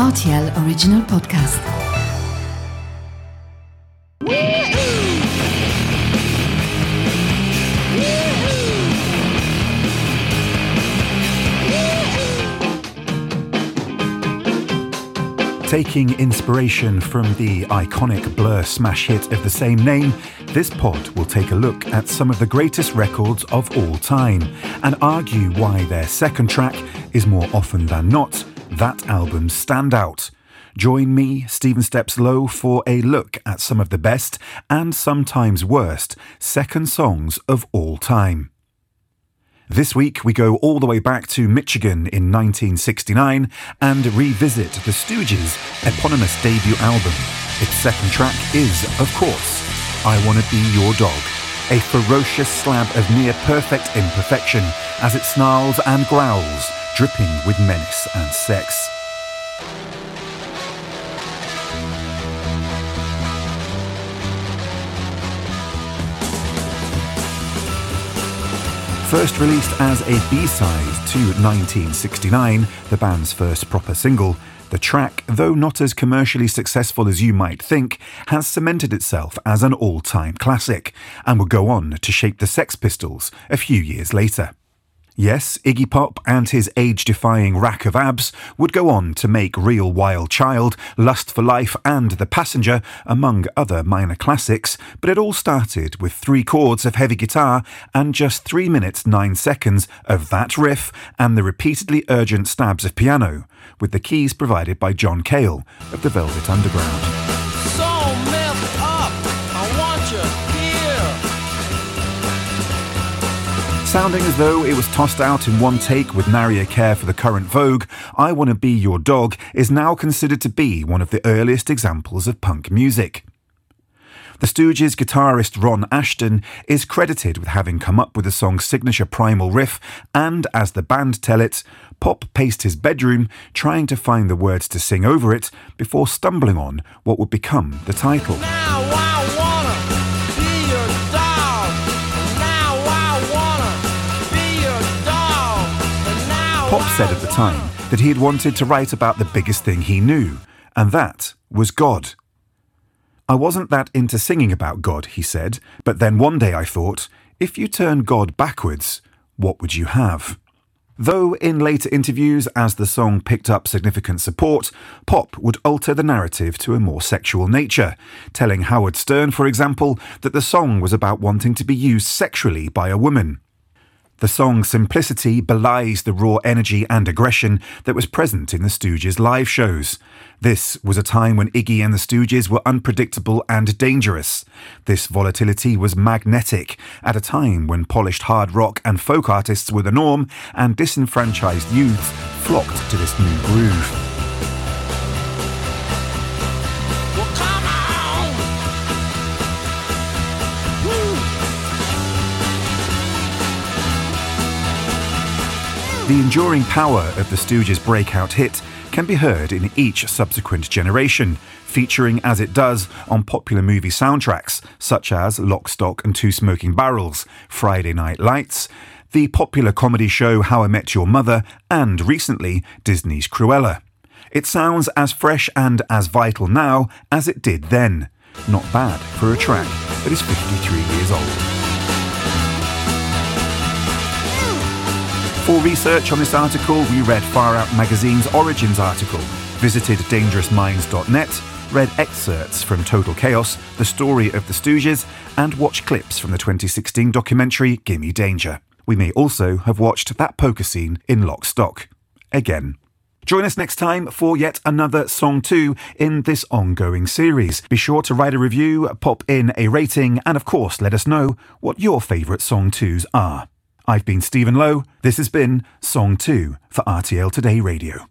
RTL Original Podcast. Taking inspiration from the iconic Blur smash hit of the same name, this pod will take a look at some of the greatest records of all time and argue why their second track is more often than not that album stand out. Join me, Stephen Steps Lowe, for a look at some of the best and sometimes worst second songs of all time. This week, we go all the way back to Michigan in 1969 and revisit the Stooges' eponymous debut album. Its second track is, of course, I Wanna Be Your Dog, a ferocious slab of near perfect imperfection as it snarls and growls, dripping with menace and sex. First released as a B-side to 1969, the band's first proper single, the track, though not as commercially successful as you might think, has cemented itself as an all-time classic and would go on to shape the Sex Pistols a few years later. Yes, Iggy Pop and his age defying rack of abs would go on to make Real Wild Child, Lust for Life, and The Passenger, among other minor classics, but it all started with three chords of heavy guitar and just 3 minutes 9 seconds of that riff and the repeatedly urgent stabs of piano, with the keys provided by John Cale of the Velvet Underground. Sounding as though it was tossed out in one take with nary a care for the current vogue, I Wanna Be Your Dog is now considered to be one of the earliest examples of punk music. The Stooges guitarist Ron Asheton is credited with having come up with the song's signature primal riff, and as the band tell it, Pop paced his bedroom trying to find the words to sing over it before stumbling on what would become the title. Pop said at the time that he had wanted to write about the biggest thing he knew, and that was God. I wasn't that into singing about God, he said, but then one day I thought, if you turn God backwards, what would you have? Though in later interviews, as the song picked up significant support, Pop would alter the narrative to a more sexual nature, telling Howard Stern, for example, that the song was about wanting to be used sexually by a woman. The song's simplicity belies the raw energy and aggression that was present in the Stooges' live shows. This was a time when Iggy and the Stooges were unpredictable and dangerous. This volatility was magnetic at a time when polished hard rock and folk artists were the norm and disenfranchised youths flocked to this new groove. The enduring power of the Stooges' breakout hit can be heard in each subsequent generation, featuring as it does on popular movie soundtracks such as Lock, Stock and Two Smoking Barrels, Friday Night Lights, the popular comedy show How I Met Your Mother, and recently Disney's Cruella. It sounds as fresh and as vital now as it did then. Not bad for a track that is 53 years old. For research on this article, we read Far Out Magazine's Origins article, visited dangerousminds.net, read excerpts from Total Chaos, the story of the Stooges, and watched clips from the 2016 documentary Gimme Danger. We may also have watched that poker scene in Lock Stock. Again. Join us next time for yet another Song 2 in this ongoing series. Be sure to write a review, pop in a rating, and of course, let us know what your favourite Song 2s are. I've been Stephen Lowe. This has been Song 2 for RTL Today Radio.